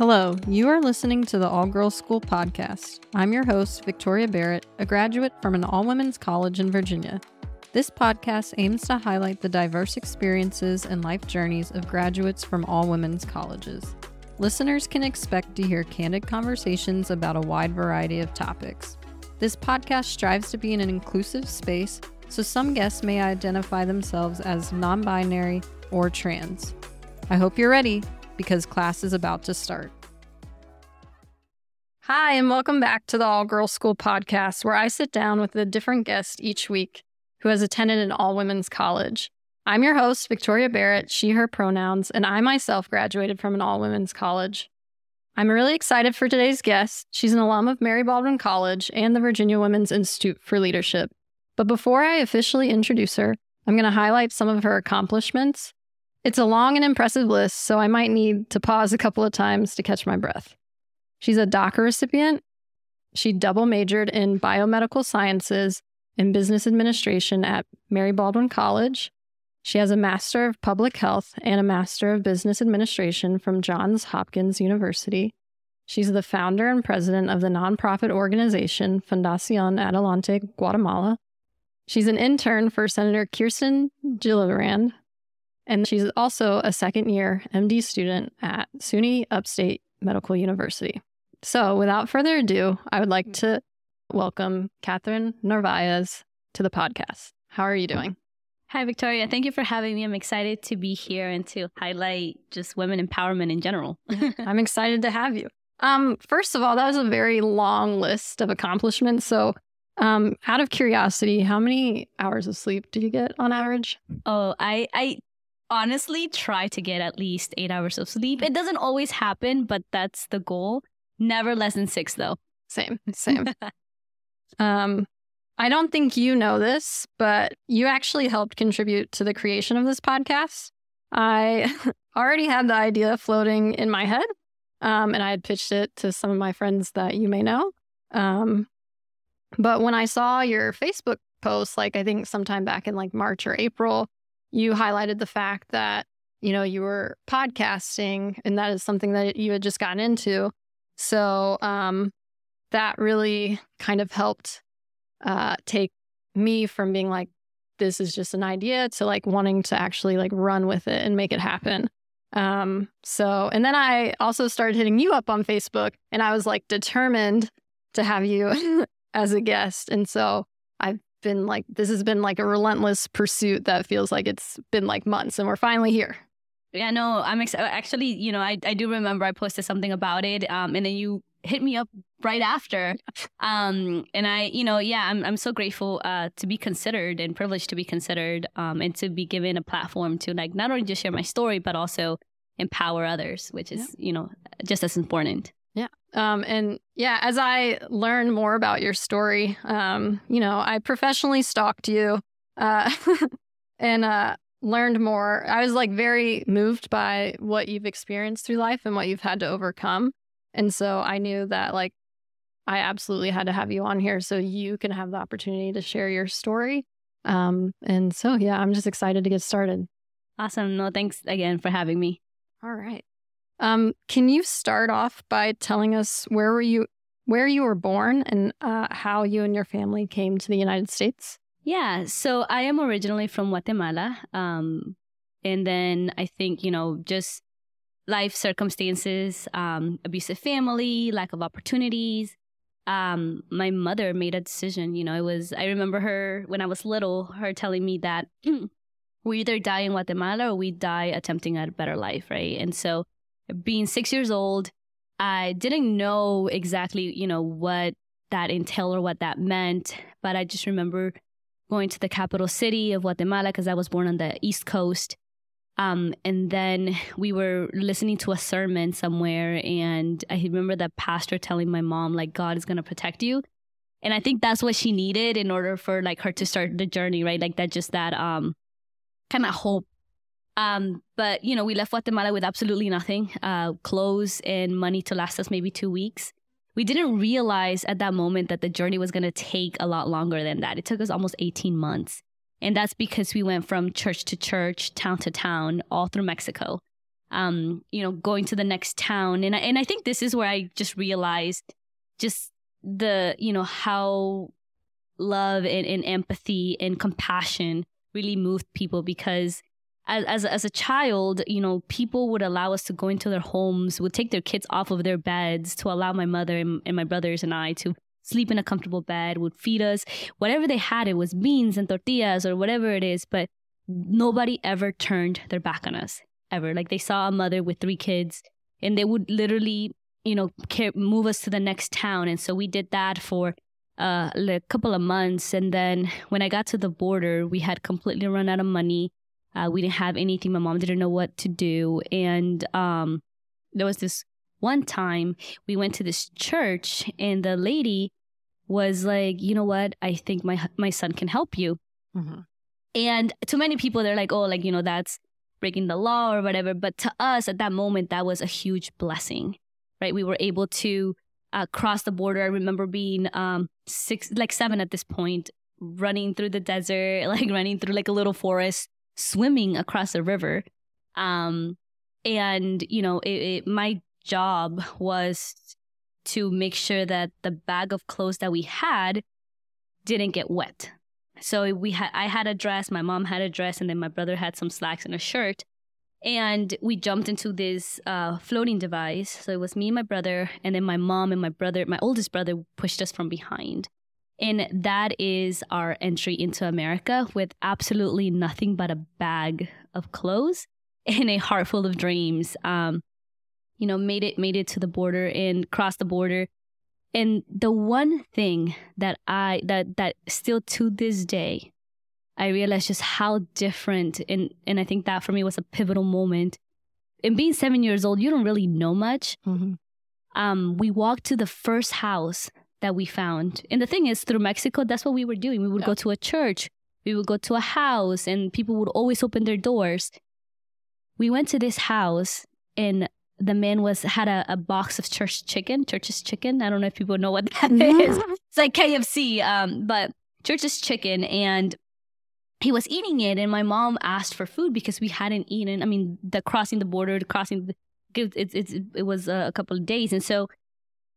Hello, you are listening to the All Girls School podcast. I'm your host, Victoria Barrett, a graduate from an all women's college in Virginia. This podcast aims to highlight the diverse experiences and life journeys of graduates from all women's colleges. Listeners can expect to hear candid conversations about a wide variety of topics. This podcast strives to be in an inclusive space, so some guests may identify themselves as non binary or trans. I hope you're ready because class is about to start. Hi, and welcome back to the All Girls School podcast, where I sit down with a different guest each week who has attended an all women's college. I'm your host, Victoria Barrett, she, her pronouns, and I myself graduated from an all women's college. I'm really excited for today's guest. She's an alum of Mary Baldwin College and the Virginia Women's Institute for Leadership. But before I officially introduce her, I'm going to highlight some of her accomplishments it's a long and impressive list, so I might need to pause a couple of times to catch my breath. She's a DACA recipient. She double majored in biomedical sciences and business administration at Mary Baldwin College. She has a Master of Public Health and a Master of Business Administration from Johns Hopkins University. She's the founder and president of the nonprofit organization Fundacion Adelante Guatemala. She's an intern for Senator Kirsten Gillibrand and she's also a second year MD student at SUNY Upstate Medical University. So, without further ado, I would like to welcome Katherine Narvaez to the podcast. How are you doing? Hi, Victoria. Thank you for having me. I'm excited to be here and to highlight just women empowerment in general. I'm excited to have you. Um, first of all, that was a very long list of accomplishments. So, um, out of curiosity, how many hours of sleep do you get on average? Oh, I, I honestly try to get at least eight hours of sleep. It doesn't always happen, but that's the goal. Never less than six, though. Same, same. um, I don't think you know this, but you actually helped contribute to the creation of this podcast. I already had the idea floating in my head, um, and I had pitched it to some of my friends that you may know. Um, but when I saw your Facebook post, like I think sometime back in like March or April, you highlighted the fact that, you know, you were podcasting and that is something that you had just gotten into. So um, that really kind of helped uh, take me from being like, this is just an idea to like wanting to actually like run with it and make it happen. Um, so, and then I also started hitting you up on Facebook and I was like determined to have you as a guest. And so been like this has been like a relentless pursuit that feels like it's been like months and we're finally here. Yeah, no, I'm ex- actually, you know, I, I do remember I posted something about it, um, and then you hit me up right after, um, and I, you know, yeah, I'm I'm so grateful uh, to be considered and privileged to be considered, um, and to be given a platform to like not only just share my story but also empower others, which is yeah. you know just as important. Yeah. Um, and yeah, as I learn more about your story, um, you know, I professionally stalked you uh, and uh, learned more. I was like very moved by what you've experienced through life and what you've had to overcome. And so I knew that like I absolutely had to have you on here so you can have the opportunity to share your story. Um, and so, yeah, I'm just excited to get started. Awesome. No, thanks again for having me. All right. Um, can you start off by telling us where were you where you were born and uh, how you and your family came to the United States? Yeah, so I am originally from Guatemala. Um, and then I think, you know, just life circumstances, um, abusive family, lack of opportunities. Um, my mother made a decision. You know, it was, I remember her when I was little, her telling me that we either die in Guatemala or we die attempting a better life, right? And so being six years old, I didn't know exactly, you know, what that entailed or what that meant, but I just remember going to the capital city of Guatemala because I was born on the East Coast. Um, and then we were listening to a sermon somewhere, and I remember the pastor telling my mom, like, God is gonna protect you. And I think that's what she needed in order for like her to start the journey, right? Like that just that um kind of hope um, but you know, we left Guatemala with absolutely nothing, uh, clothes and money to last us maybe two weeks. We didn't realize at that moment that the journey was going to take a lot longer than that. It took us almost 18 months. And that's because we went from church to church, town to town, all through Mexico. um, you know, going to the next town. And I, and I think this is where I just realized just the, you know, how love and, and empathy and compassion really moved people because as, as, as a child, you know, people would allow us to go into their homes, would take their kids off of their beds to allow my mother and, and my brothers and I to sleep in a comfortable bed, would feed us whatever they had. It was beans and tortillas or whatever it is, but nobody ever turned their back on us ever. Like they saw a mother with three kids and they would literally, you know, care, move us to the next town. And so we did that for uh, a couple of months. And then when I got to the border, we had completely run out of money. Uh, we didn't have anything. My mom didn't know what to do. And um, there was this one time we went to this church, and the lady was like, "You know what? I think my my son can help you." Mm-hmm. And to many people, they're like, "Oh, like you know, that's breaking the law or whatever." But to us, at that moment, that was a huge blessing, right? We were able to uh, cross the border. I remember being um, six, like seven at this point, running through the desert, like running through like a little forest, swimming across a river. Um, and you know, it, it, my job was to make sure that the bag of clothes that we had didn't get wet. So we had, I had a dress, my mom had a dress, and then my brother had some slacks and a shirt. And we jumped into this uh, floating device. So it was me and my brother, and then my mom and my brother, my oldest brother, pushed us from behind. And that is our entry into America with absolutely nothing but a bag of clothes and a heart full of dreams. Um, you know, made it made it to the border and crossed the border. And the one thing that I that that still to this day, I realized just how different and and I think that for me was a pivotal moment. And being seven years old, you don't really know much. Mm-hmm. Um, we walked to the first house that we found. And the thing is, through Mexico, that's what we were doing. We would yeah. go to a church, we would go to a house, and people would always open their doors. We went to this house, and the man was had a, a box of church chicken, church's chicken. I don't know if people know what that is. It's like KFC, um, but church's chicken, and he was eating it. And my mom asked for food because we hadn't eaten. I mean, the crossing the border, the crossing, the, it, it, it, it was a couple of days, and so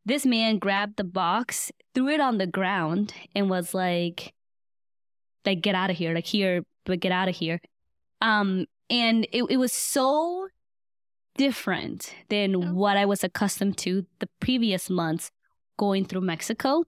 this man grabbed the box, threw it on the ground, and was like, like, get out of here. Like, here, but get out of here. Um, and it, it was so different than yeah. what I was accustomed to the previous months going through Mexico.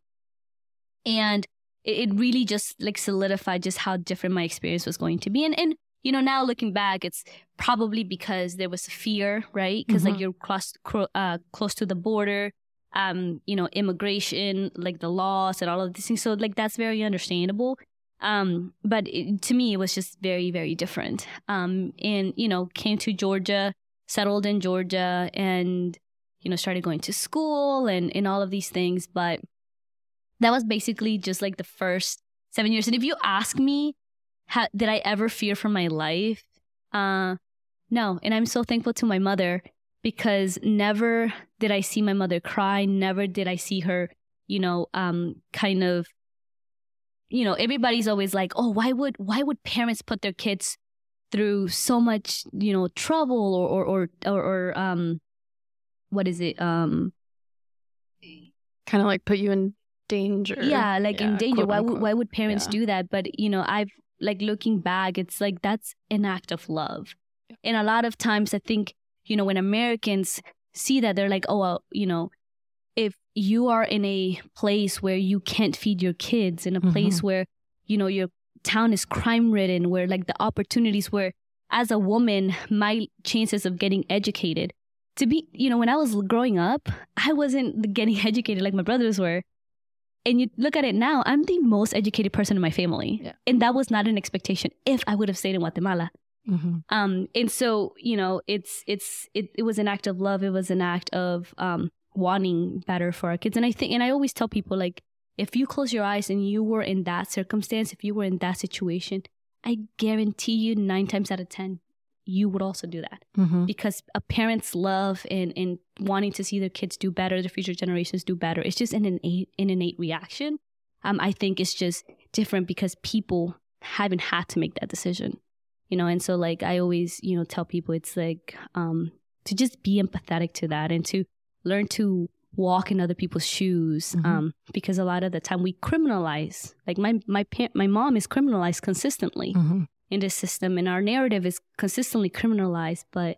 And it, it really just like solidified just how different my experience was going to be. And, and you know, now looking back, it's probably because there was fear, right? Because mm-hmm. like you're close, uh, close to the border um, you know, immigration, like the laws and all of these things. So like that's very understandable. Um, but it, to me, it was just very, very different. Um, and you know, came to Georgia, settled in Georgia, and you know, started going to school and and all of these things. But that was basically just like the first seven years. And if you ask me, how, did I ever fear for my life? Uh, no. And I'm so thankful to my mother because never did I see my mother cry. Never did I see her, you know, um, kind of, you know, everybody's always like, oh, why would why would parents put their kids through so much, you know, trouble or or or or, or um, what is it? Um, kind of like put you in danger. Yeah, like yeah, in danger. Why would why would parents yeah. do that? But you know, I've like looking back, it's like that's an act of love. And a lot of times, I think you know, when Americans see that, they're like, oh, well, you know, if you are in a place where you can't feed your kids, in a mm-hmm. place where, you know, your town is crime ridden, where like the opportunities where as a woman, my chances of getting educated to be, you know, when I was growing up, I wasn't getting educated like my brothers were. And you look at it now, I'm the most educated person in my family. Yeah. And that was not an expectation if I would have stayed in Guatemala. Mm-hmm. Um, and so, you know, it's, it's, it, it was an act of love. It was an act of, um, wanting better for our kids. And I think, and I always tell people like, if you close your eyes and you were in that circumstance, if you were in that situation, I guarantee you nine times out of 10, you would also do that mm-hmm. because a parent's love and, and wanting to see their kids do better, their future generations do better. It's just an innate, an innate reaction. Um, I think it's just different because people haven't had to make that decision. You know and so like i always you know tell people it's like um to just be empathetic to that and to learn to walk in other people's shoes Mhm. um because a lot of the time we criminalize like my my pa- my mom is criminalized consistently Mhm. in this system and our narrative is consistently criminalized but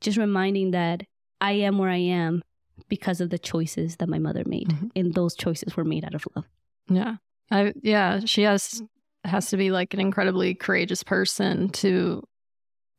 just reminding that i am where i am because of the choices that my mother made Mhm. and those choices were made out of love Yeah. I yeah, she has has to be like an incredibly courageous person to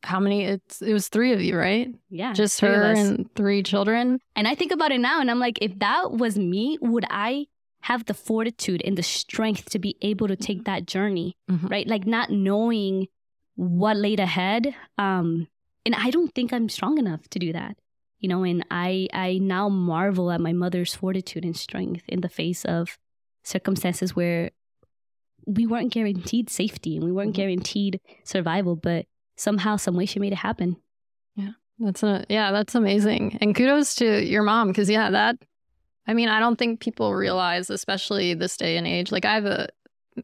how many it's it was 3 of you, right? yeah Just her and 3 children. And I think about it now and I'm like, if that was me, would I have the fortitude and the strength to be able to take that journey? Mhm. Right? Like not knowing what laid ahead. Um, and I don't think I'm strong enough to do that. You know, and I I now marvel at my mother's fortitude and strength in the face of circumstances where we weren't guaranteed safety and we weren't Mhm. guaranteed survival, but somehow, some way she made it happen. Yeah, That's a yeah, that's amazing. And kudos to your mom cuz yeah, that I mean, I don't think people realize especially this day and age. Like I have a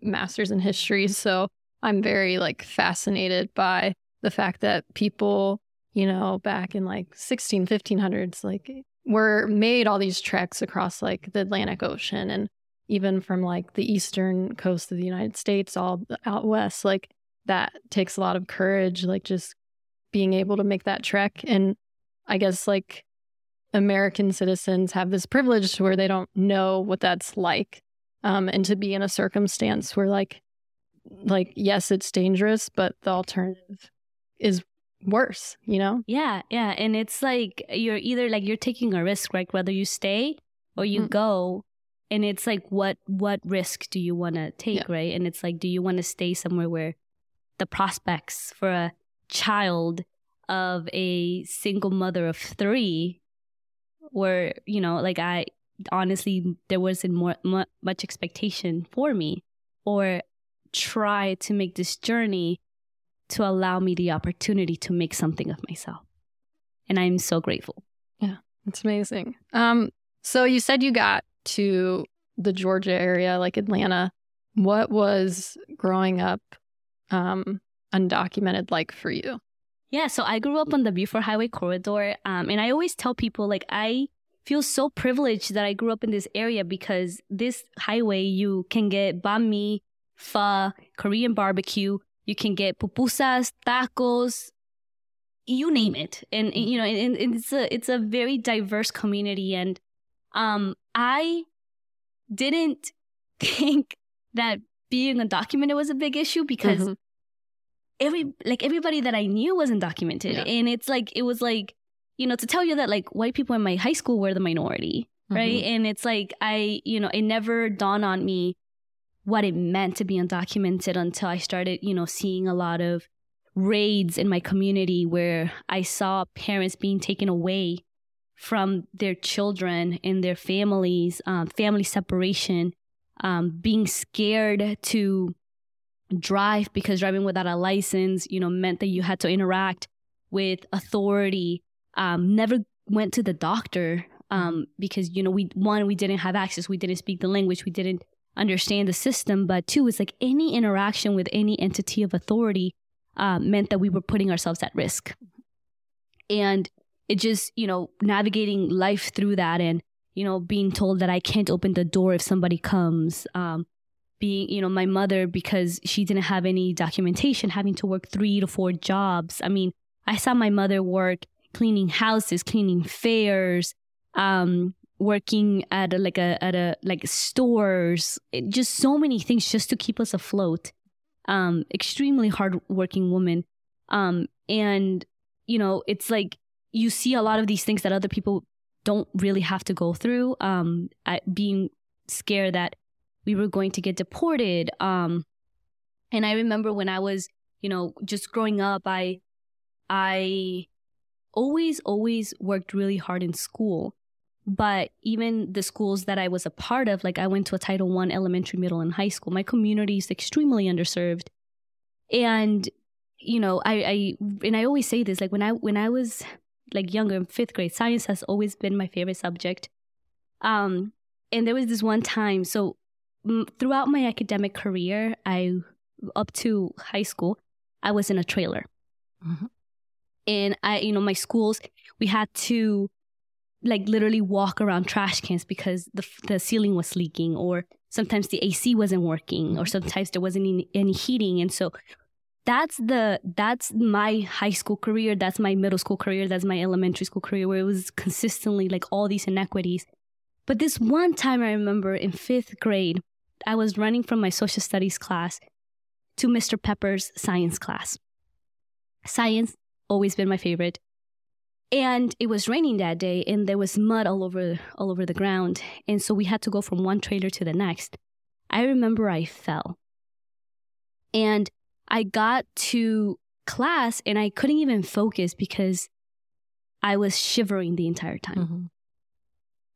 masters in history, so I'm very like fascinated by the fact that people, you know, back in like 16 1500s like were made all these treks across like the Atlantic Ocean and even from like the eastern coast of the United States all out west like that takes a lot of courage like just being able to make that trek and i guess like american citizens have this privilege to where they don't know what that's like um and to be in a circumstance where like like yes it's dangerous but the alternative is worse you know Yeah, yeah. And it's like you're either like you're taking a risk, right? Whether you stay or you Mhm. go. And it's like what what risk do you want to take, Yeah. right? And it's like do you want to stay somewhere where the prospects for a child of a single mother of 3 were, you know, like I honestly there wasn't more mu- much expectation for me or try to make this journey to allow me the opportunity to make something of myself. And I'm so grateful. Yeah. It's amazing um so you said you got to the georgia area like atlanta what was growing up um undocumented like for you Yeah, so I grew up on the Buford Highway corridor. Um, and I always tell people, like, I feel so privileged that I grew up in this area because this highway, you can get banh mi, pho, Korean barbecue, you can get pupusas, tacos, you name it. And, you know, and, and it's a it's a very diverse community. And um, I didn't think that being undocumented was a big issue because Mhm. every like everybody that I knew was undocumented, Yeah. and it's like it was like you know to tell you that like white people in my high school were the minority, right? And it's like I you know it never dawned on me what it meant to be undocumented until I started you know seeing a lot of raids in my community where I saw parents being taken away from their children and their families, um, family separation, um, being scared to drive because driving without a license, you know, meant that you had to interact with authority. Um, never went to the doctor um, because you know we one we didn't have access, we didn't speak the language, we didn't understand the system. But two, it's like any interaction with any entity of authority uh, meant that we were putting ourselves at risk, and it just you know navigating life through that and you know being told that I can't open the door if somebody comes. Um, being, you know, my mother, because she didn't have any documentation, having to work three to four jobs. I mean, I saw my mother work cleaning houses, cleaning fairs, um, working at a, like a at a like stores, it- just so many things just to keep us afloat. Um, extremely hardworking woman. Um, and you know, it's like you see a lot of these things that other people don't really have to go through. Um, being scared that we were going to get deported. Um, and I remember when I was, you know, just growing up, I, I always, always worked really hard in school. But even the schools that I was a part of, like I went to a Title One elementary, middle, and high school. My community is extremely underserved, and you know, I, I and I always say this, like when I when I was like younger in fifth grade, science has always been my favorite subject. Um, and there was this one time, so mm, throughout my academic career, I up to high school, I was in a trailer. Mhm. And I, you know, my schools, we had to like literally walk around trash cans because the the ceiling was leaking, or sometimes the AC wasn't working, or sometimes there wasn't any, any heating, and so that's the that's my high school career, that's my middle school career, that's my elementary school career, where it was consistently like all these inequities. But this one time I remember in fifth grade, I was running from my social studies class to Mr. Pepper's science class. Science always been my favorite. And it was raining that day and there was mud all over all over the ground. And so we had to go from one trailer to the next. I remember I fell. And I got to class and I couldn't even focus because I was shivering the entire time Mhm.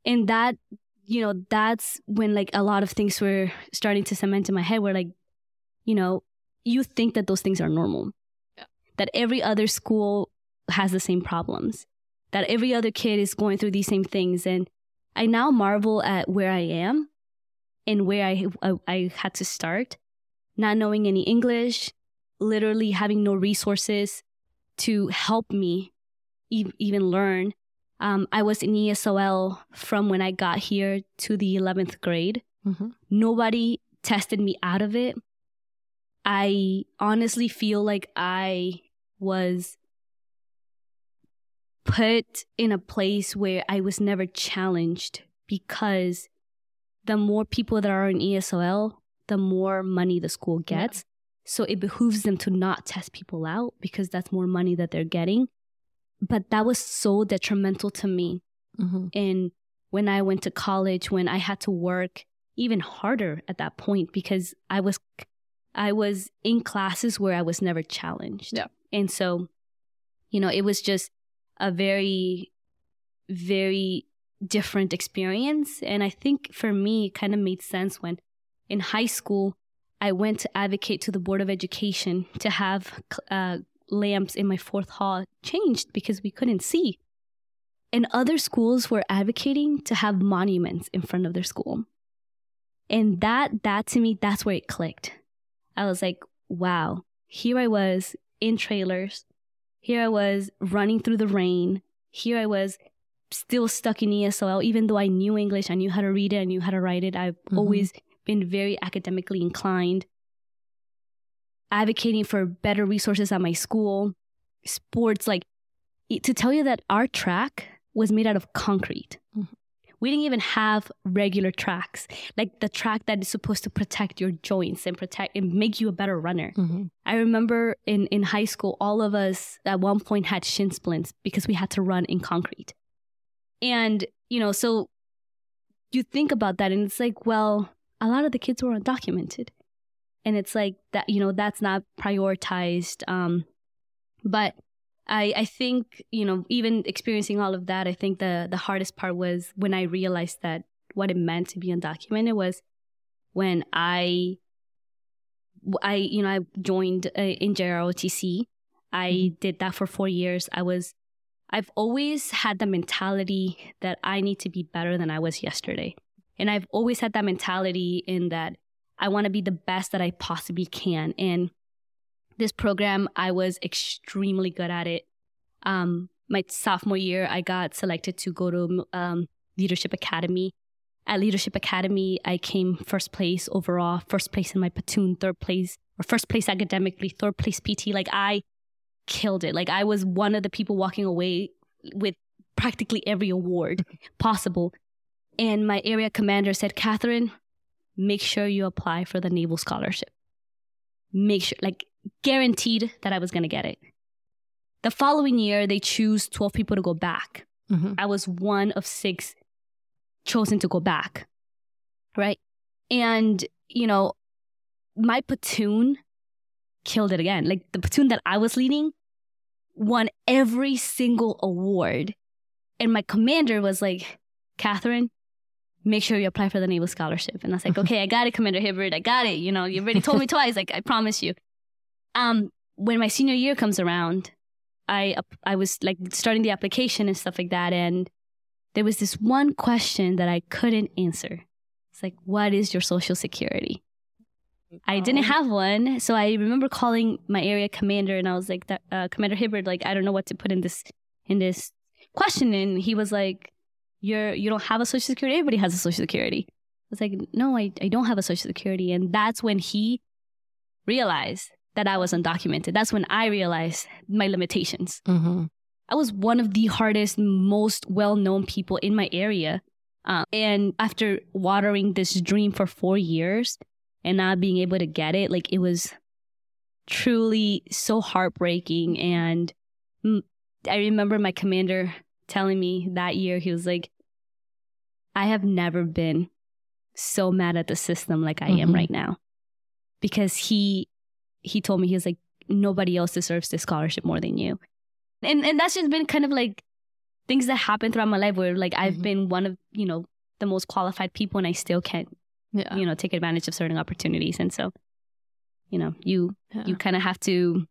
and that you know that's when like a lot of things were starting to cement in my head where like you know you think that those things are normal Yeah. that every other school has the same problems that every other kid is going through these same things and i now marvel at where i am and where i i, I had to start not knowing any english literally having no resources to help me e- even learn um, I was in ESOL from when I got here to the 11th grade. Mhm. Nobody tested me out of it. I honestly feel like I was put in a place where I was never challenged because the more people that are in ESOL, the more money the school gets. So it behooves them to not test people out because that's more money that they're getting. But that was so detrimental to me. Mhm. And when I went to college, when I had to work even harder at that point because I was I was in classes where I was never challenged. Yeah. And so, you know, it was just a very very different experience and I think for me it kind of made sense when in high school I went to advocate to the Board of Education to have uh, lamps in my fourth hall changed because we couldn't see. And other schools were advocating to have monuments in front of their school. And that that to me that's where it clicked. I was like, wow, here I was in trailers. Here I was running through the rain. Here I was still stuck in ESOL even though I knew English, I knew how to read it, I knew how to write it. I've Mhm. always been very academically inclined advocating for better resources at my school, sports. Like to tell you that our track was made out of concrete. Mhm. We didn't even have regular tracks, like the track that is supposed to protect your joints and protect and make you a better runner. Mhm. I remember in, in high school, all of us at one point had shin splints because we had to run in concrete. And, you know, so you think about that and it's like, well, a lot of the kids were undocumented. And it's like that, you know, that's not prioritized. Um, but I, I think, you know, even experiencing all of that, I think the, the hardest part was when I realized that what it meant to be undocumented was when I I, you know, I joined uh, in JROTC. I did that for four years. I was, I've always had the mentality that I need to be better than I was yesterday. And I've always had that mentality in that I want to be the best that I possibly can. And this program, I was extremely good at it. Um, my sophomore year, I got selected to go to um, Leadership Academy at Leadership Academy, I came first place overall, first place in my platoon, third place, or first place academically, third place PT. Like I killed it. Like I was one of the people walking away with practically every award possible. And my area commander said, Katherine, make sure you apply for the Naval Scholarship. Make sure, like, guaranteed that I was going to get it. The following year, they choose 12 people to go back. Mhm. I was one of six chosen to go back. Right. And, you know, my platoon killed it again. Like the platoon that I was leading won every single award. And my commander was like, Katherine, make sure you apply for the Naval Scholarship. And I was like, okay, I got it, Commander Hibbert. I got it. You know, you already told me twice. Like, I promise you. Um, when my senior year comes around, I I was like starting the application and stuff like that, and there was this one question that I couldn't answer. It's like, what is your social security? I didn't Oh. have one. So I remember calling my area commander and I was like, uh, Commander Hibbard, like, I don't know what to put in this, in this question. And he was like, you're, you don't have a social security. Everybody has a social security. I was like, no, I, I don't have a social security. And that's when he realized that I was undocumented. That's when I realized my limitations. Mm-hmm. I was one of the hardest, most well known people in my area. Uh, and after watering this dream for four years and not being able to get it, like it was truly so heartbreaking. And mm, I remember my commander telling me that year, he was like, I have never been so mad at the system like I am Mhm. right now. Because he he told me he was like, nobody else deserves this scholarship more than you and and that's just been kind of like things that happen throughout my life where like I've Mhm. been one of you know the most qualified people and I still can't Yeah. you know take advantage of certain opportunities and so you know you yeah. you kind of have to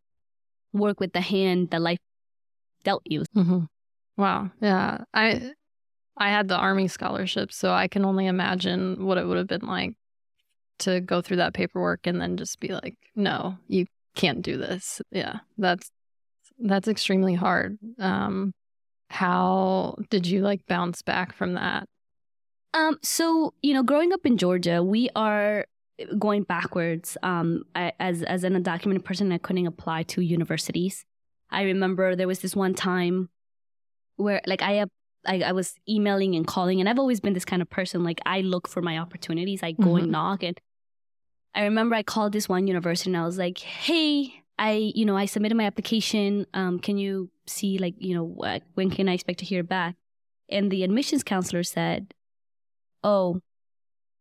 work with the hand that life dealt you hmm Wow. Yeah. I I had the army scholarship, so I can only imagine what it would have been like to go through that paperwork and then just be like, "No, you can't do this." Yeah. That's that's extremely hard. Um how did you like bounce back from that? Um, so you know, growing up in Georgia, we are going backwards. Um, as as an undocumented person, I couldn't apply to universities. I remember there was this one time where, like, I I, I was emailing and calling, and I've always been this kind of person. Like, I look for my opportunities. I go Mhm. and knock, and I remember I called this one university, and I was like, "Hey, I, you know, I submitted my application. Um, can you see, like, you know, what, when can I expect to hear back?" And the admissions counselor said, oh,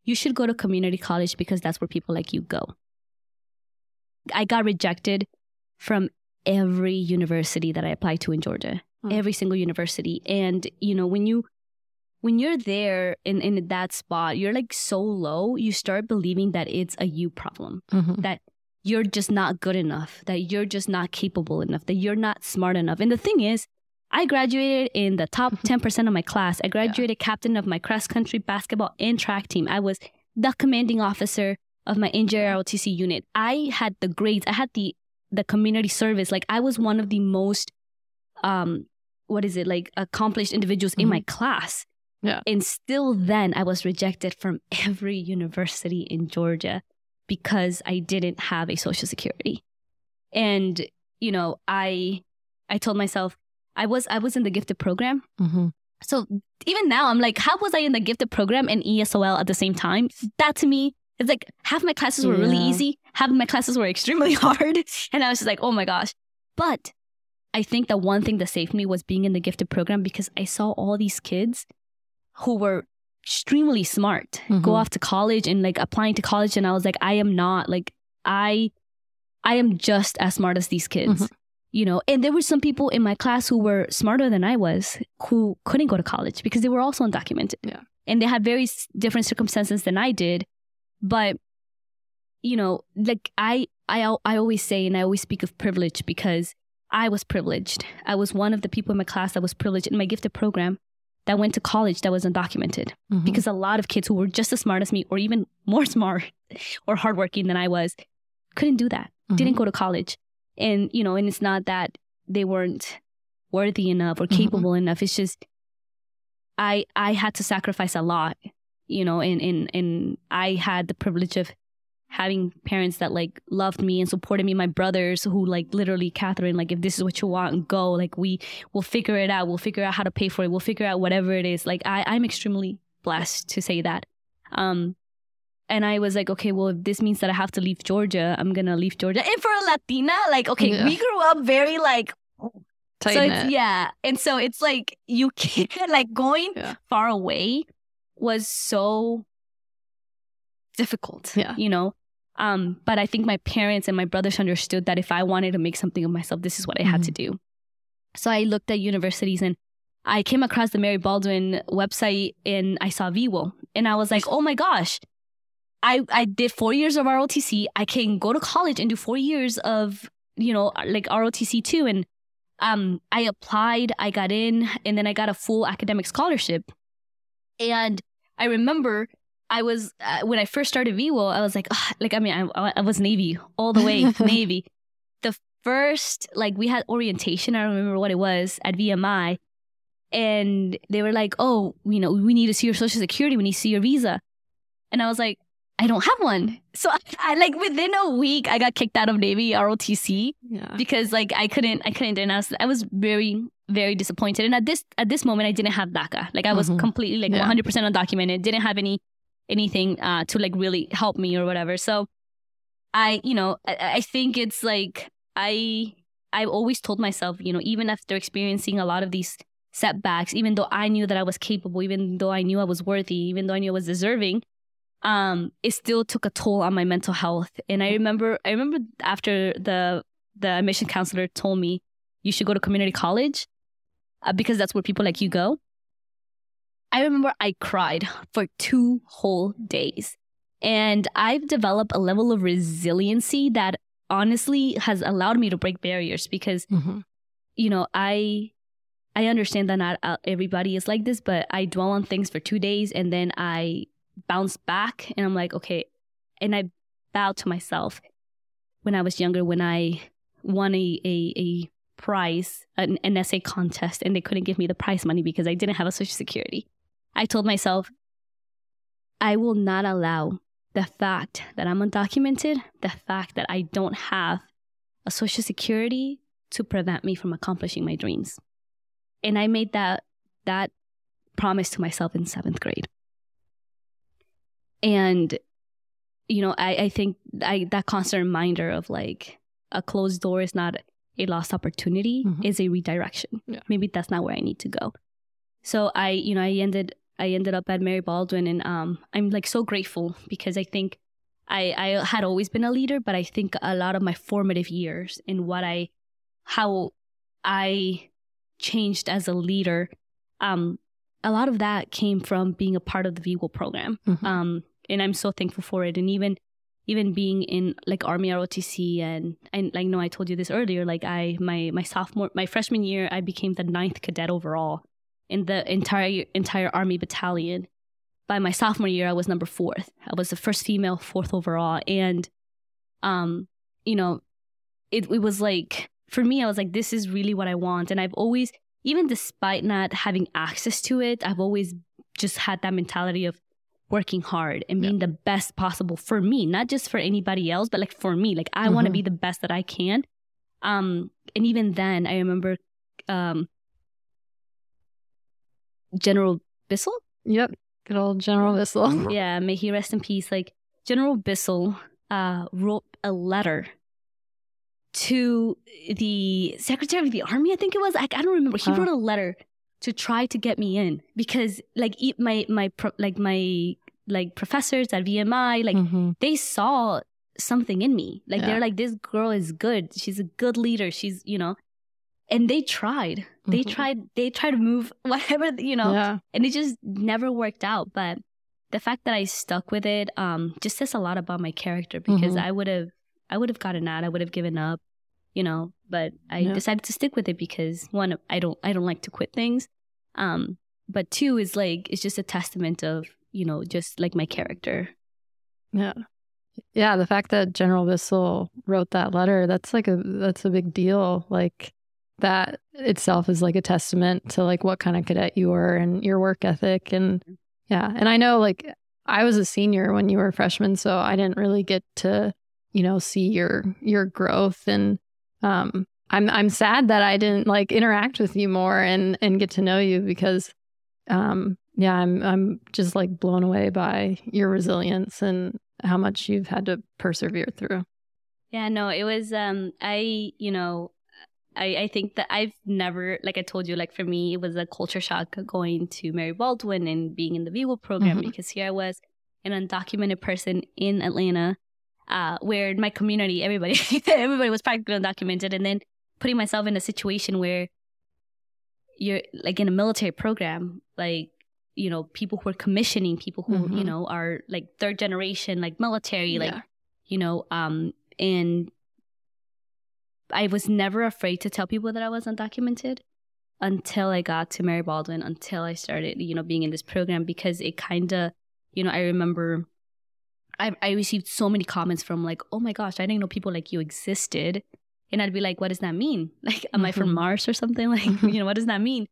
you should go to community college because that's where people like you go. I got rejected from every university that I applied to in Georgia, Mm. every single university. And, you know, when you, when you're there in, in that spot, you're like so low, you start believing that it's a you problem Mm-hmm. that you're just not good enough, that you're just not capable enough, that you're not smart enough. And the thing is, I graduated in the top 10% of my class. I graduated captain of my cross country basketball and track team. I was the commanding officer of my NJROTC unit. I had the grades. I had the the community service. Like I was one of the most um what is it? Like accomplished individuals in my class. Yeah. And still then I was rejected from every university in Georgia because I didn't have a social security. And you know, I I told myself I was I was in the gifted program. Mm-hmm. So even now I'm like, how was I in the gifted program and ESOL at the same time? That to me, it's like half my classes were really easy, half my classes were extremely hard. And I was just like, oh my gosh. But I think the one thing that saved me was being in the gifted program because I saw all these kids who were extremely smart go Mhm. off to college and like applying to college and I was like I am not like I I am just as smart as these kids. Mhm. You know, and there were some people in my class who were smarter than I was who couldn't go to college because they were also undocumented. Yeah. And they had very different circumstances than I did. But you know, like I I I always say and I always speak of privilege because I was privileged. I was one of the people in my class that was privileged in my gifted program that went to college that was undocumented Mm-hmm. because a lot of kids who were just as smart as me or even more smart or hardworking than I was couldn't do that, Mm-hmm. didn't go to college. And, you know, and it's not that they weren't worthy enough or Mhm. capable enough. It's just I I had to sacrifice a lot, you know, and, and and I had the privilege of having parents that like loved me and supported me, my brothers who like literally, Katherine, like if this is what you want, go. Like we will figure it out. We'll figure out how to pay for it. We'll figure out whatever it is. Like I, I'm extremely blessed to say that. Um and I was like, okay, well, if this means that I have to leave Georgia, I'm gonna leave Georgia. And for a Latina, like, okay, Yeah. we grew up very like so it's yeah. And so it's like you can't like going Yeah. far away was so difficult. Yeah. You know? Um, but I think my parents and my brothers understood that if I wanted to make something of myself, this is what I had to Mm-hmm. do. So I looked at universities and I came across the Mary Baldwin website and I saw VWIL. And I was like, oh my gosh. I, I did four years of ROTC. I can go to college and do four years of, you know, like ROTC too. And um, I applied, I got in, and then I got a full academic scholarship. And I remember I was uh, when I first started VWIL, I was like, oh, like I mean, I, I was Navy all the way, Navy. The first like we had orientation. I don't remember what it was at VMI, and they were like, "Oh, you know, we need to see your social security. We need to see your visa." And I was like, "I don't have one." So I, I like within a week, I got kicked out of Navy ROTC Yeah. because like I couldn't, I couldn't. And I was, I was very, very disappointed. And at this, at this moment, I didn't have DACA. Like I was Mhm. completely like Yeah. 100% undocumented. Didn't have any, anything uh, to like really help me or whatever. So I, you know, I, I think it's like I, I've always told myself, you know, even after experiencing a lot of these setbacks, even though I knew that I was capable, even though I knew I was worthy, even though I knew I was deserving, um, it still took a toll on my mental health. And I remember, I remember after the the admission counselor told me you should go to community college uh, because that's where people like you go. I remember I cried for two whole days. And I've developed a level of resiliency that honestly has allowed me to break barriers because Mhm. you know, I I understand that not uh, everybody is like this, but I dwell on things for 2 days and then I bounce back and I'm like, okay, and I bow to myself. When I was younger when I won a a, a prize, an, an essay contest and they couldn't give me the prize money because I didn't have a social security. I told myself I will not allow the fact that I'm undocumented, the fact that I don't have a social security to prevent me from accomplishing my dreams. And I made that that promise to myself in seventh grade. And you know, I, I think I that constant reminder of like a closed door is not a lost opportunity, Mhm. is a redirection. Yeah. Maybe that's not where I need to go. So I, you know, I ended I ended up at Mary Baldwin and um I'm like so grateful because I think I I had always been a leader, but I think a lot of my formative years and what I how I changed as a leader, um, a lot of that came from being a part of the VWIL program. Mhm. Um, and I'm so thankful for it. And even even being in like Army ROTC and and I know I told you this earlier, like I my my sophomore my freshman year I became the ninth cadet overall in the entire entire Army battalion. By my sophomore year I was number fourth. I was the first female fourth overall. And um, you know, it it was like for me, I was like, this is really what I want. And I've always, even despite not having access to it, I've always just had that mentality of working hard and being the best possible for me, not just for anybody else, but like for me. Like I want to be the best that I can. Um, and even then, I remember um, General Bissell. Yep. Good old General Bissell. Yeah, may he rest in peace. Like General Bissell uh, wrote a letter to the Secretary of the Army. I think it was. I, I don't remember. He Wow. wrote a letter to try to get me in because, like, e- my my pro, like my like professors at VMI, like Mhm. they saw something in me. Like Yeah. they're like, this girl is good. She's a good leader. She's you know, and they tried. They Mhm. tried. They tried to move whatever you know Yeah. and it just never worked out but the fact that i stuck with it um just says a lot about my character because Mhm. i would have i would have gotten out i would have given up you know but i Yeah. decided to stick with it because one i don't i don't like to quit things um but two is like it's just a testament of you know just like my character Yeah. Yeah, the fact that General Bissell wrote that letter, that's like a that's a big deal. Like that itself is like a testament to like what kind of cadet you were and your work ethic and yeah. And I know like I was a senior when you were a freshman, so I didn't really get to, you know, see your your growth and um I'm I'm sad that I didn't like interact with you more and and get to know you because um yeah, I'm I'm just like blown away by your resilience and how much you've had to persevere through. Yeah, no, it was um I, you know, I I think that I've never like I told you like for me it was a culture shock going to Mary Baldwin and being in the VWIL program Mhm. because here I was an undocumented person in Atlanta uh where in my community everybody everybody was practically undocumented and then putting myself in a situation where you're like in a military program like you know people who are commissioning people who you Mhm. know are like third generation like military like Yeah. you know um and i was never afraid to tell people that i was undocumented until i got to mary baldwin until i started you know being in this program because it kind of you know, I remember I, I received so many comments from like, oh my gosh, I didn't know people like you existed. And I'd be like, what does that mean? Like, am mm-hmm. I from mm-hmm. Mars or something? Like, you know, what does that mean?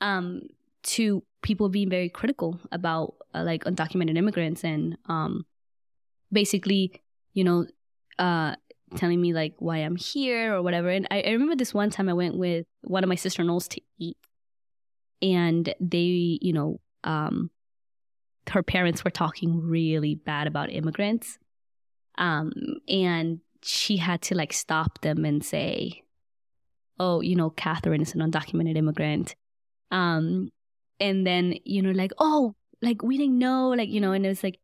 Um, to people being very critical about uh, like undocumented immigrants and um, basically, you know, uh, telling me like why I'm here or whatever. And I, I remember this one time I went with one of my sister in laws to eat, and they, you know, um, her parents were talking really bad about immigrants. Um, and she had to like stop them and say, Oh, you know, Katherine is an undocumented immigrant. Um, and then, you know, like, oh, like we didn't know, like, you know, and it was like,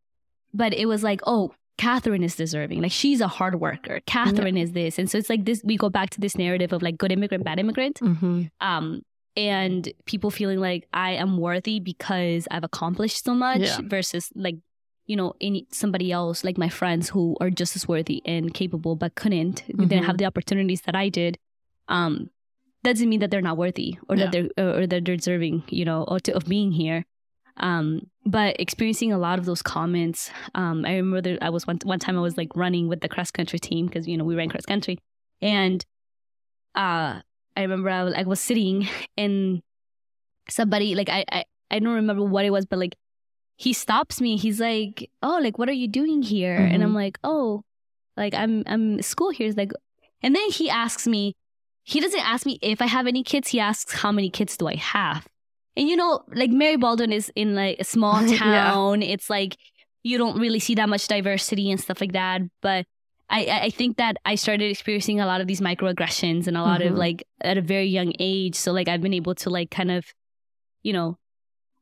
but it was like, oh, Katherine is deserving. Like she's a hard worker. Katherine yeah. is this. And so it's like this we go back to this narrative of like good immigrant, bad immigrant. Mm-hmm. Um, and people feeling like I am worthy because I've accomplished so much yeah. versus like you know any somebody else like my friends who are just as worthy and capable but couldn't mm-hmm. didn't have the opportunities that I did um doesn't mean that they're not worthy or yeah. that they're or that they're deserving you know or to, of being here um but experiencing a lot of those comments um I remember that I was one one time I was like running with the cross country team because you know we ran cross country and uh I remember I was, I was sitting and somebody like I, I I don't remember what it was, but like he stops me. He's like, "Oh, like what are you doing here?" Mm-hmm. And I'm mm-hmm. like, "Oh, like I'm I'm school here." He's like, and then he asks me. He doesn't ask me if I have any kids. He asks how many kids do I have. And you know, like Mary Baldwin is in like a small town. yeah. It's like you don't really see that much diversity and stuff like that. But I, I think that I started experiencing a lot of these microaggressions and a lot mm-hmm. of like at a very young age. So like I've been able to like kind of, you know,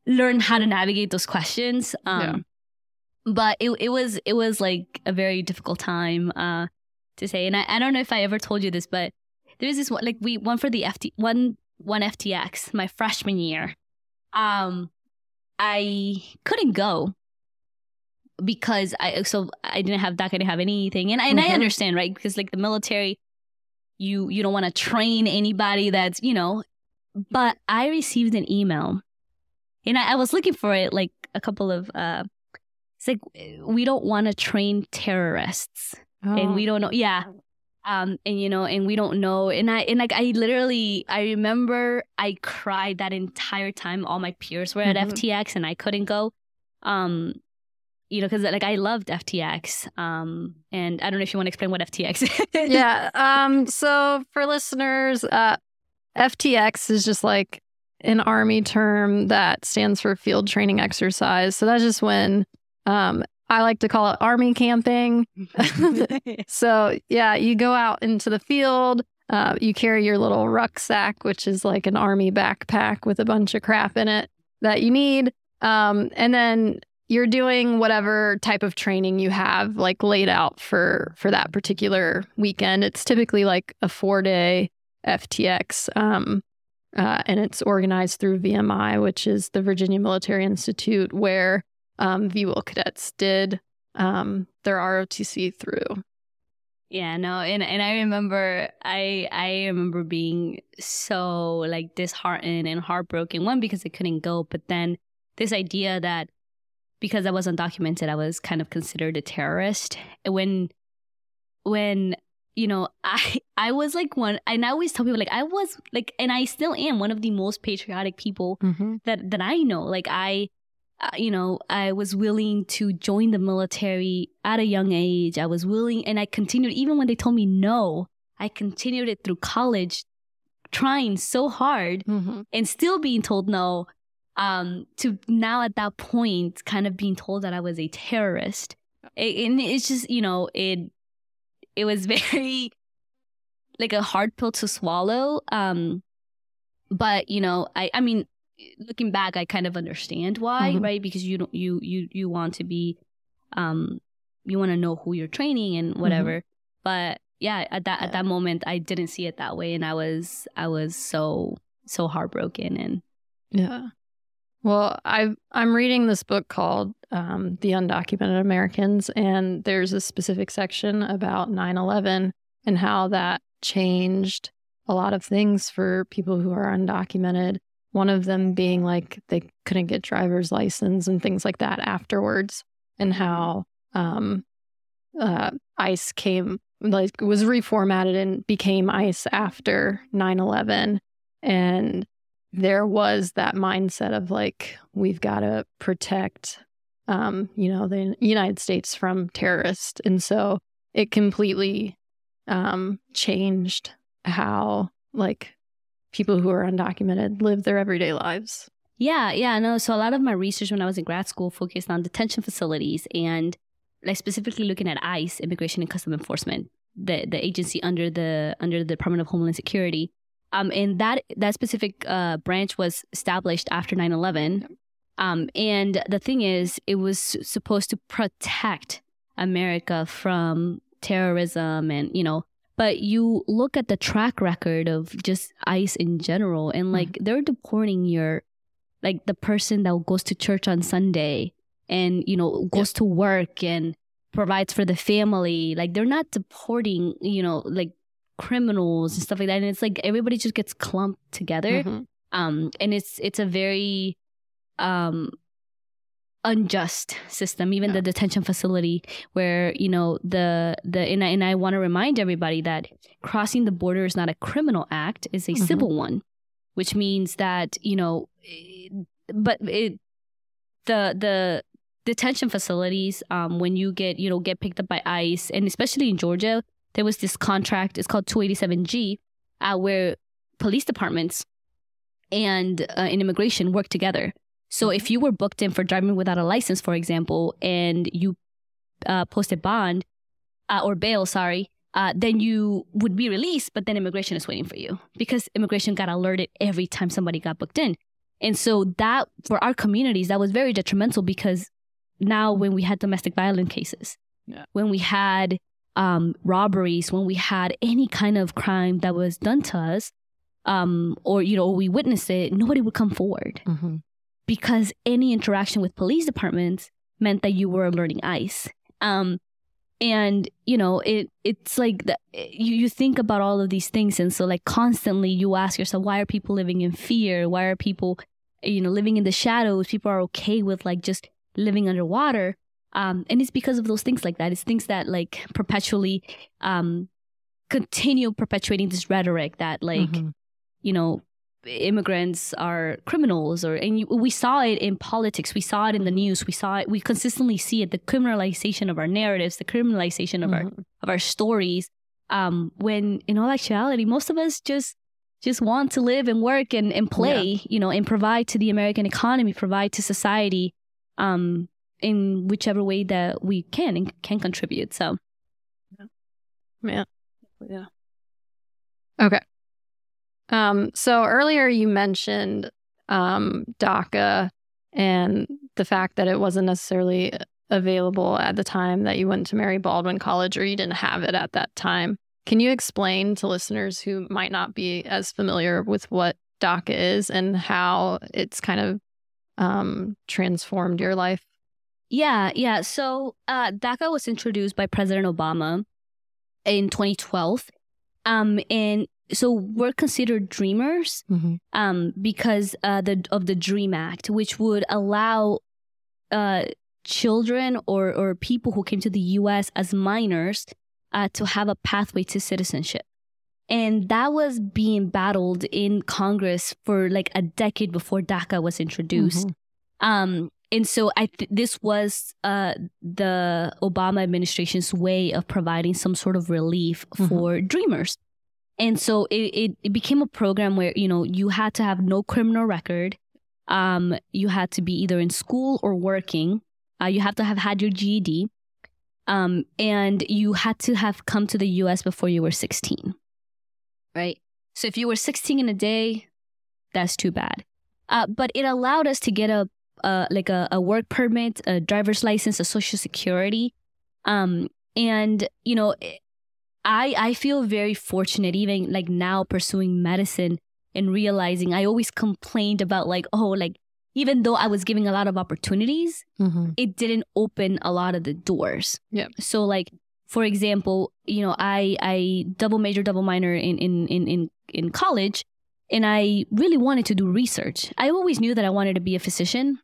learn how to navigate those questions. Um, yeah. but it, it was, it was like a very difficult time, uh, to say. And I, I don't know if I ever told you this, but there's this one, like we, one for the FT, one, one FTX, my freshman year. Um, I couldn't go because I so I didn't have that. I didn't have anything, and and mm-hmm. I understand, right? Because like the military, you you don't want to train anybody that's you know. But I received an email, and I, I was looking for it like a couple of. uh It's like we don't want to train terrorists, oh. and we don't know. Yeah, um and you know and we don't know and i and like i literally i remember i cried that entire time all my peers were at mm-hmm. ftx and i couldn't go um you know, because like I loved FTX. Um, and I don't know if you want to explain what FTX is. yeah. Um, so for listeners, uh, FTX is just like an army term that stands for field training exercise. So that's just when um, I like to call it army camping. so yeah, you go out into the field. Uh, you carry your little rucksack, which is like an army backpack with a bunch of crap in it that you need. Um, and then you're doing whatever type of training you have like laid out for for that particular weekend. It's typically like a four day FTX, um, uh, and it's organized through VMI, which is the Virginia Military Institute, where um, VWIL cadets did um, their ROTC through. Yeah, no, and and I remember I I remember being so like disheartened and heartbroken. One because I couldn't go, but then this idea that because I was undocumented, I was kind of considered a terrorist. When, when you know, I I was like one, and I always tell people like I was like, and I still am one of the most patriotic people mm-hmm. that that I know. Like I, you know, I was willing to join the military at a young age. I was willing, and I continued even when they told me no. I continued it through college, trying so hard, mm-hmm. and still being told no um, to now at that point kind of being told that I was a terrorist. It, and it's just, you know, it it was very like a hard pill to swallow. Um, but you know, I I mean, looking back, I kind of understand why, mm-hmm. right? Because you don't you you you want to be, um, you want to know who you're training and whatever. Mm-hmm. But yeah, at that at that moment, I didn't see it that way, and I was I was so so heartbroken and yeah well, I I'm reading this book called um, "The Undocumented Americans," and there's a specific section about 9/11 and how that changed a lot of things for people who are undocumented. One of them being like they couldn't get driver's license and things like that afterwards, and how um, uh, ICE came like was reformatted and became ICE after 9/11, and there was that mindset of like we've got to protect um, you know the United States from terrorists, and so it completely um, changed how like people who are undocumented live their everyday lives. Yeah, yeah, no. So a lot of my research when I was in grad school focused on detention facilities and like specifically looking at ICE, Immigration and Customs Enforcement, the the agency under the under the Department of Homeland Security. Um, and that that specific uh, branch was established after 9-11. Um, and the thing is, it was supposed to protect America from terrorism and you know but you look at the track record of just ICE in general, and like mm-hmm. they're deporting your, like the person that goes to church on Sunday and, you know, goes yep. to work and provides for the family. Like they're not deporting, you know, like criminals and stuff like that. And it's like everybody just gets clumped together. Mm-hmm. Um, and it's, it's a very, um, unjust system even yeah. the detention facility where you know the the and I, and I want to remind everybody that crossing the border is not a criminal act is a mm-hmm. civil one which means that you know but it the the detention facilities um when you get you know get picked up by ICE and especially in Georgia there was this contract it's called 287G uh, where police departments and uh, in immigration work together so if you were booked in for driving without a license, for example, and you uh, posted bond uh, or bail, sorry, uh, then you would be released, but then immigration is waiting for you because immigration got alerted every time somebody got booked in. And so that for our communities, that was very detrimental because now when we had domestic violence cases, yeah. when we had um, robberies, when we had any kind of crime that was done to us, um, or you know, we witnessed it, nobody would come forward. Mm-hmm because any interaction with police departments meant that you were alerting ICE. Um, and you know it it's like the, you, you think about all of these things and so like constantly you ask yourself why are people living in fear why are people you know living in the shadows people are okay with like just living underwater um, and it's because of those things like that it's things that like perpetually um, continue perpetuating this rhetoric that like mm-hmm. you know immigrants are criminals or and you, we saw it in politics we saw it in the news we saw it we consistently see it the criminalization of our narratives the criminalization of mm-hmm. our of our stories um when in all actuality most of us just just want to live and work and, and play yeah. you know and provide to the american economy provide to society um in whichever way that we can and can contribute so. Yeah. Yeah. Okay um, so earlier you mentioned um, DACA and the fact that it wasn't necessarily available at the time that you went to Mary Baldwin College or you didn't have it at that time. Can you explain to listeners who might not be as familiar with what DACA is and how it's kind of um, transformed your life? Yeah, yeah. So uh, DACA was introduced by President Obama in 2012. Um, and so we're considered dreamers mm-hmm. um, because uh, the, of the Dream Act, which would allow uh, children or, or people who came to the U.S. as minors uh, to have a pathway to citizenship. And that was being battled in Congress for like a decade before DACA was introduced. Mm-hmm. Um, and so I th- this was uh, the Obama administration's way of providing some sort of relief mm-hmm. for dreamers. And so it, it, it became a program where, you know, you had to have no criminal record. Um, you had to be either in school or working. Uh, you have to have had your GED. Um, and you had to have come to the US before you were 16. Right? So if you were 16 in a day, that's too bad. Uh, but it allowed us to get a, like a, a work permit, a driver's license, a social security. Um, and you know, I I feel very fortunate even like now pursuing medicine and realizing I always complained about like oh like even though I was giving a lot of opportunities, mm-hmm. it didn't open a lot of the doors. Yeah. So like for example, you know, I I double major double minor in in in in, in college and I really wanted to do research. I always knew that I wanted to be a physician.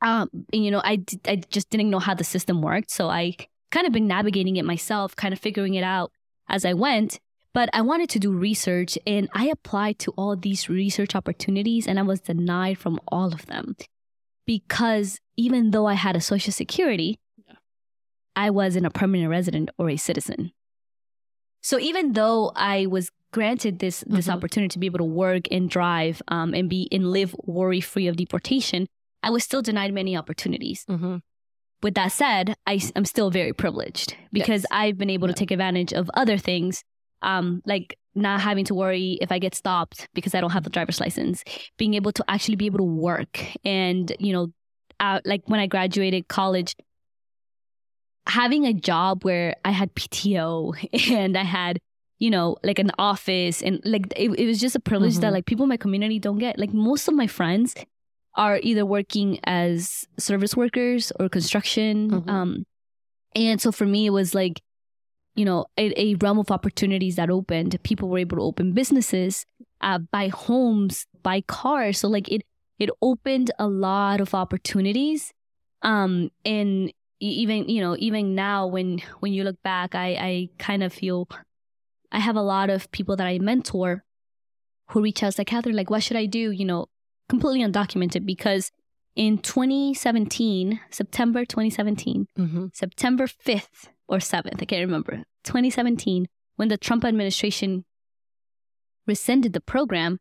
Um, and, you know, I, d- I just didn't know how the system worked. So I kind of been navigating it myself, kind of figuring it out as I went. But I wanted to do research and I applied to all these research opportunities and I was denied from all of them because even though I had a social security, I wasn't a permanent resident or a citizen. So even though I was granted this this Mhm. opportunity to be able to work and drive um, and be and live worry free of deportation, I was still denied many opportunities. Mm-hmm. With that said, I, am still very privileged because Yes. I've been able to take advantage of other things, um, like not having to worry if I get stopped because I don't have the driver's license, being able to actually be able to work, and you know, uh, like when I graduated college, having a job where I had PTO and I had you know like an office and like it, it was just a privilege that Mhm. like people in my community don't get like most of my friends are either working as service workers or construction Mhm. um and so for me it was like you know a, a realm of opportunities that opened. People were able to open businesses uh, buy homes buy cars. So like it it opened a lot of opportunities. Um and even you know even now when when you look back i i kind of feel i have a lot of people that i mentor who reach out like katherine like what should i do? You know completely undocumented because in 2017 september 2017 Mm-hmm. september 5th or 7th i can't remember 2017 when the trump administration rescinded the program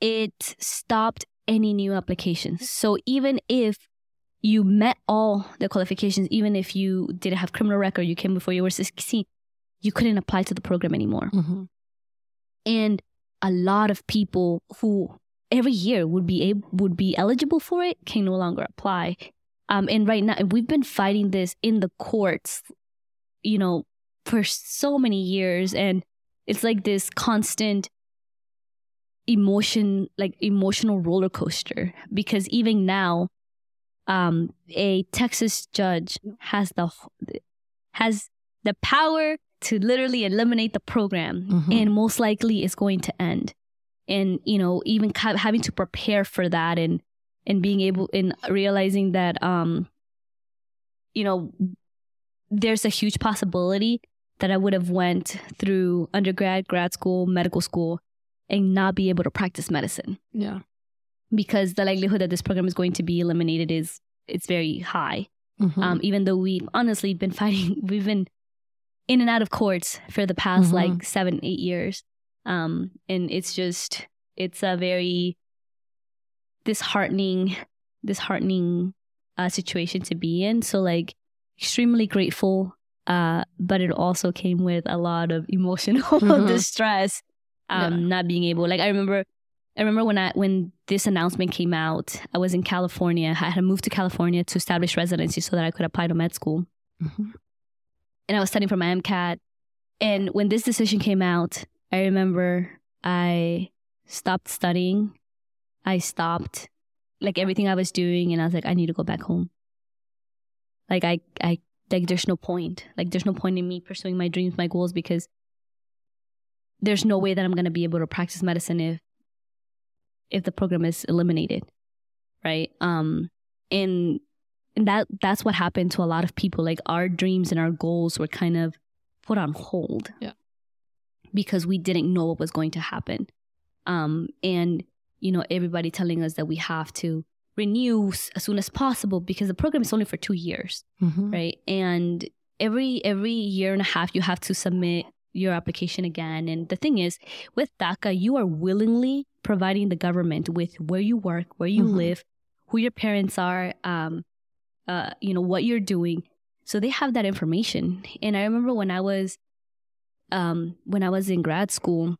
it stopped any new applications so even if you met all the qualifications even if you didn't have criminal record you came before you were 16 you couldn't apply to the program anymore Mm-hmm. and a lot of people who every year would be able, would be eligible for it can no longer apply. Um, and right now we've been fighting this in the courts, you know, for so many years, and it's like this constant emotion, like emotional roller coaster. Because even now, um, a Texas judge has the has the power to literally eliminate the program Mhm. and most likely it's going to end and you know even ca- having to prepare for that and and being able and realizing that um you know there's a huge possibility that I would have went through undergrad, grad school, medical school and not be able to practice medicine Yeah. because the likelihood that this program is going to be eliminated is it's very high Mhm. um, even though we've honestly been fighting, we've been in and out of courts for the past Mhm. like seven, eight years. Um, and it's just, it's a very disheartening, disheartening uh, situation to be in. So, like, extremely grateful. Uh, but it also came with a lot of emotional Mhm. distress. Um, Yeah. not being able, like, I remember I remember when I when this announcement came out, I was in California. I had moved to California to establish residency so that I could apply to med school. Mhm. And I was studying for my MCAT. And when this decision came out, I remember I stopped studying. I stopped like everything I was doing and I was like, I need to go back home. Like I I like there's no point. Like there's no point in me pursuing my dreams, my goals because there's no way that I'm gonna be able to practice medicine if if the program is eliminated. Right. Um and and that that's what happened to a lot of people. Like our dreams and our goals were kind of put on hold. Yeah. Because we didn't know what was going to happen. Um and you know everybody telling us that we have to renew as soon as possible because the program is only for 2 years Mhm. right and every every year and a half you have to submit your application again and the thing is with daca you are willingly providing the government with where you work where you Mhm. live who your parents are um uh you know what you're doing so they have that information and i remember when i was um when i was in grad school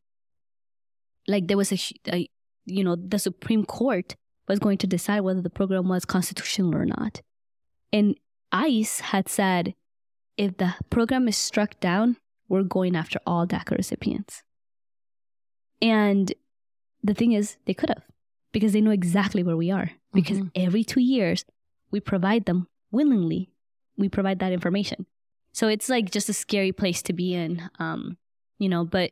like there was a, a you know the supreme court was going to decide whether the program was constitutional or not and ICE had said if the program is struck down, we're going after all DACA recipients. And the thing is, they could have because they know exactly where we are. Because Mhm. every two years, we provide them willingly, we provide that information. So it's like just a scary place to be in, um, you know. But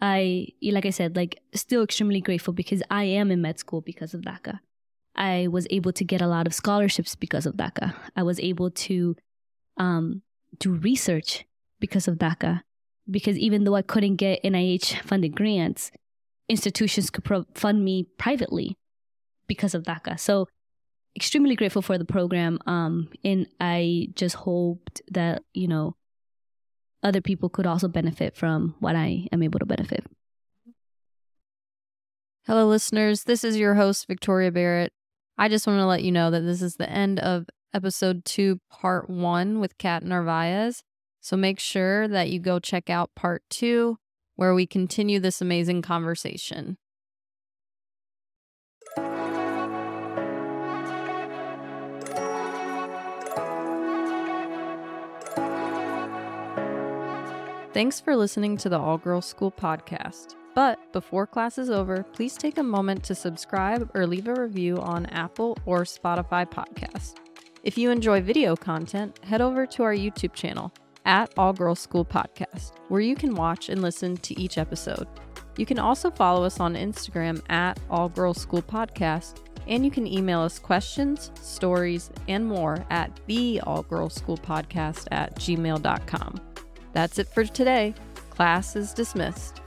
I, like I said, like still extremely grateful because I am in med school because of DACA. I was able to get a lot of scholarships because of DACA. I was able to um, do research because of DACA. Because even though I couldn't get NIH funded grants, institutions could pro- fund me privately because of DACA. So extremely grateful for the program. Um, and I just hoped that, you know, other people could also benefit from what I am able to benefit. Hello, listeners. This is your host, Victoria Barrett. I just want to let you know that this is the end of episode two, part one with Kat Narvaez. So make sure that you go check out part two, where we continue this amazing conversation. Thanks for listening to the All Girls School podcast. But before class is over, please take a moment to subscribe or leave a review on Apple or Spotify podcast. If you enjoy video content, head over to our YouTube channel at All Girls School Podcast, where you can watch and listen to each episode. You can also follow us on Instagram at All Girls School Podcast, and you can email us questions, stories, and more at the All Girls School Podcast at gmail.com. That's it for today. Class is dismissed.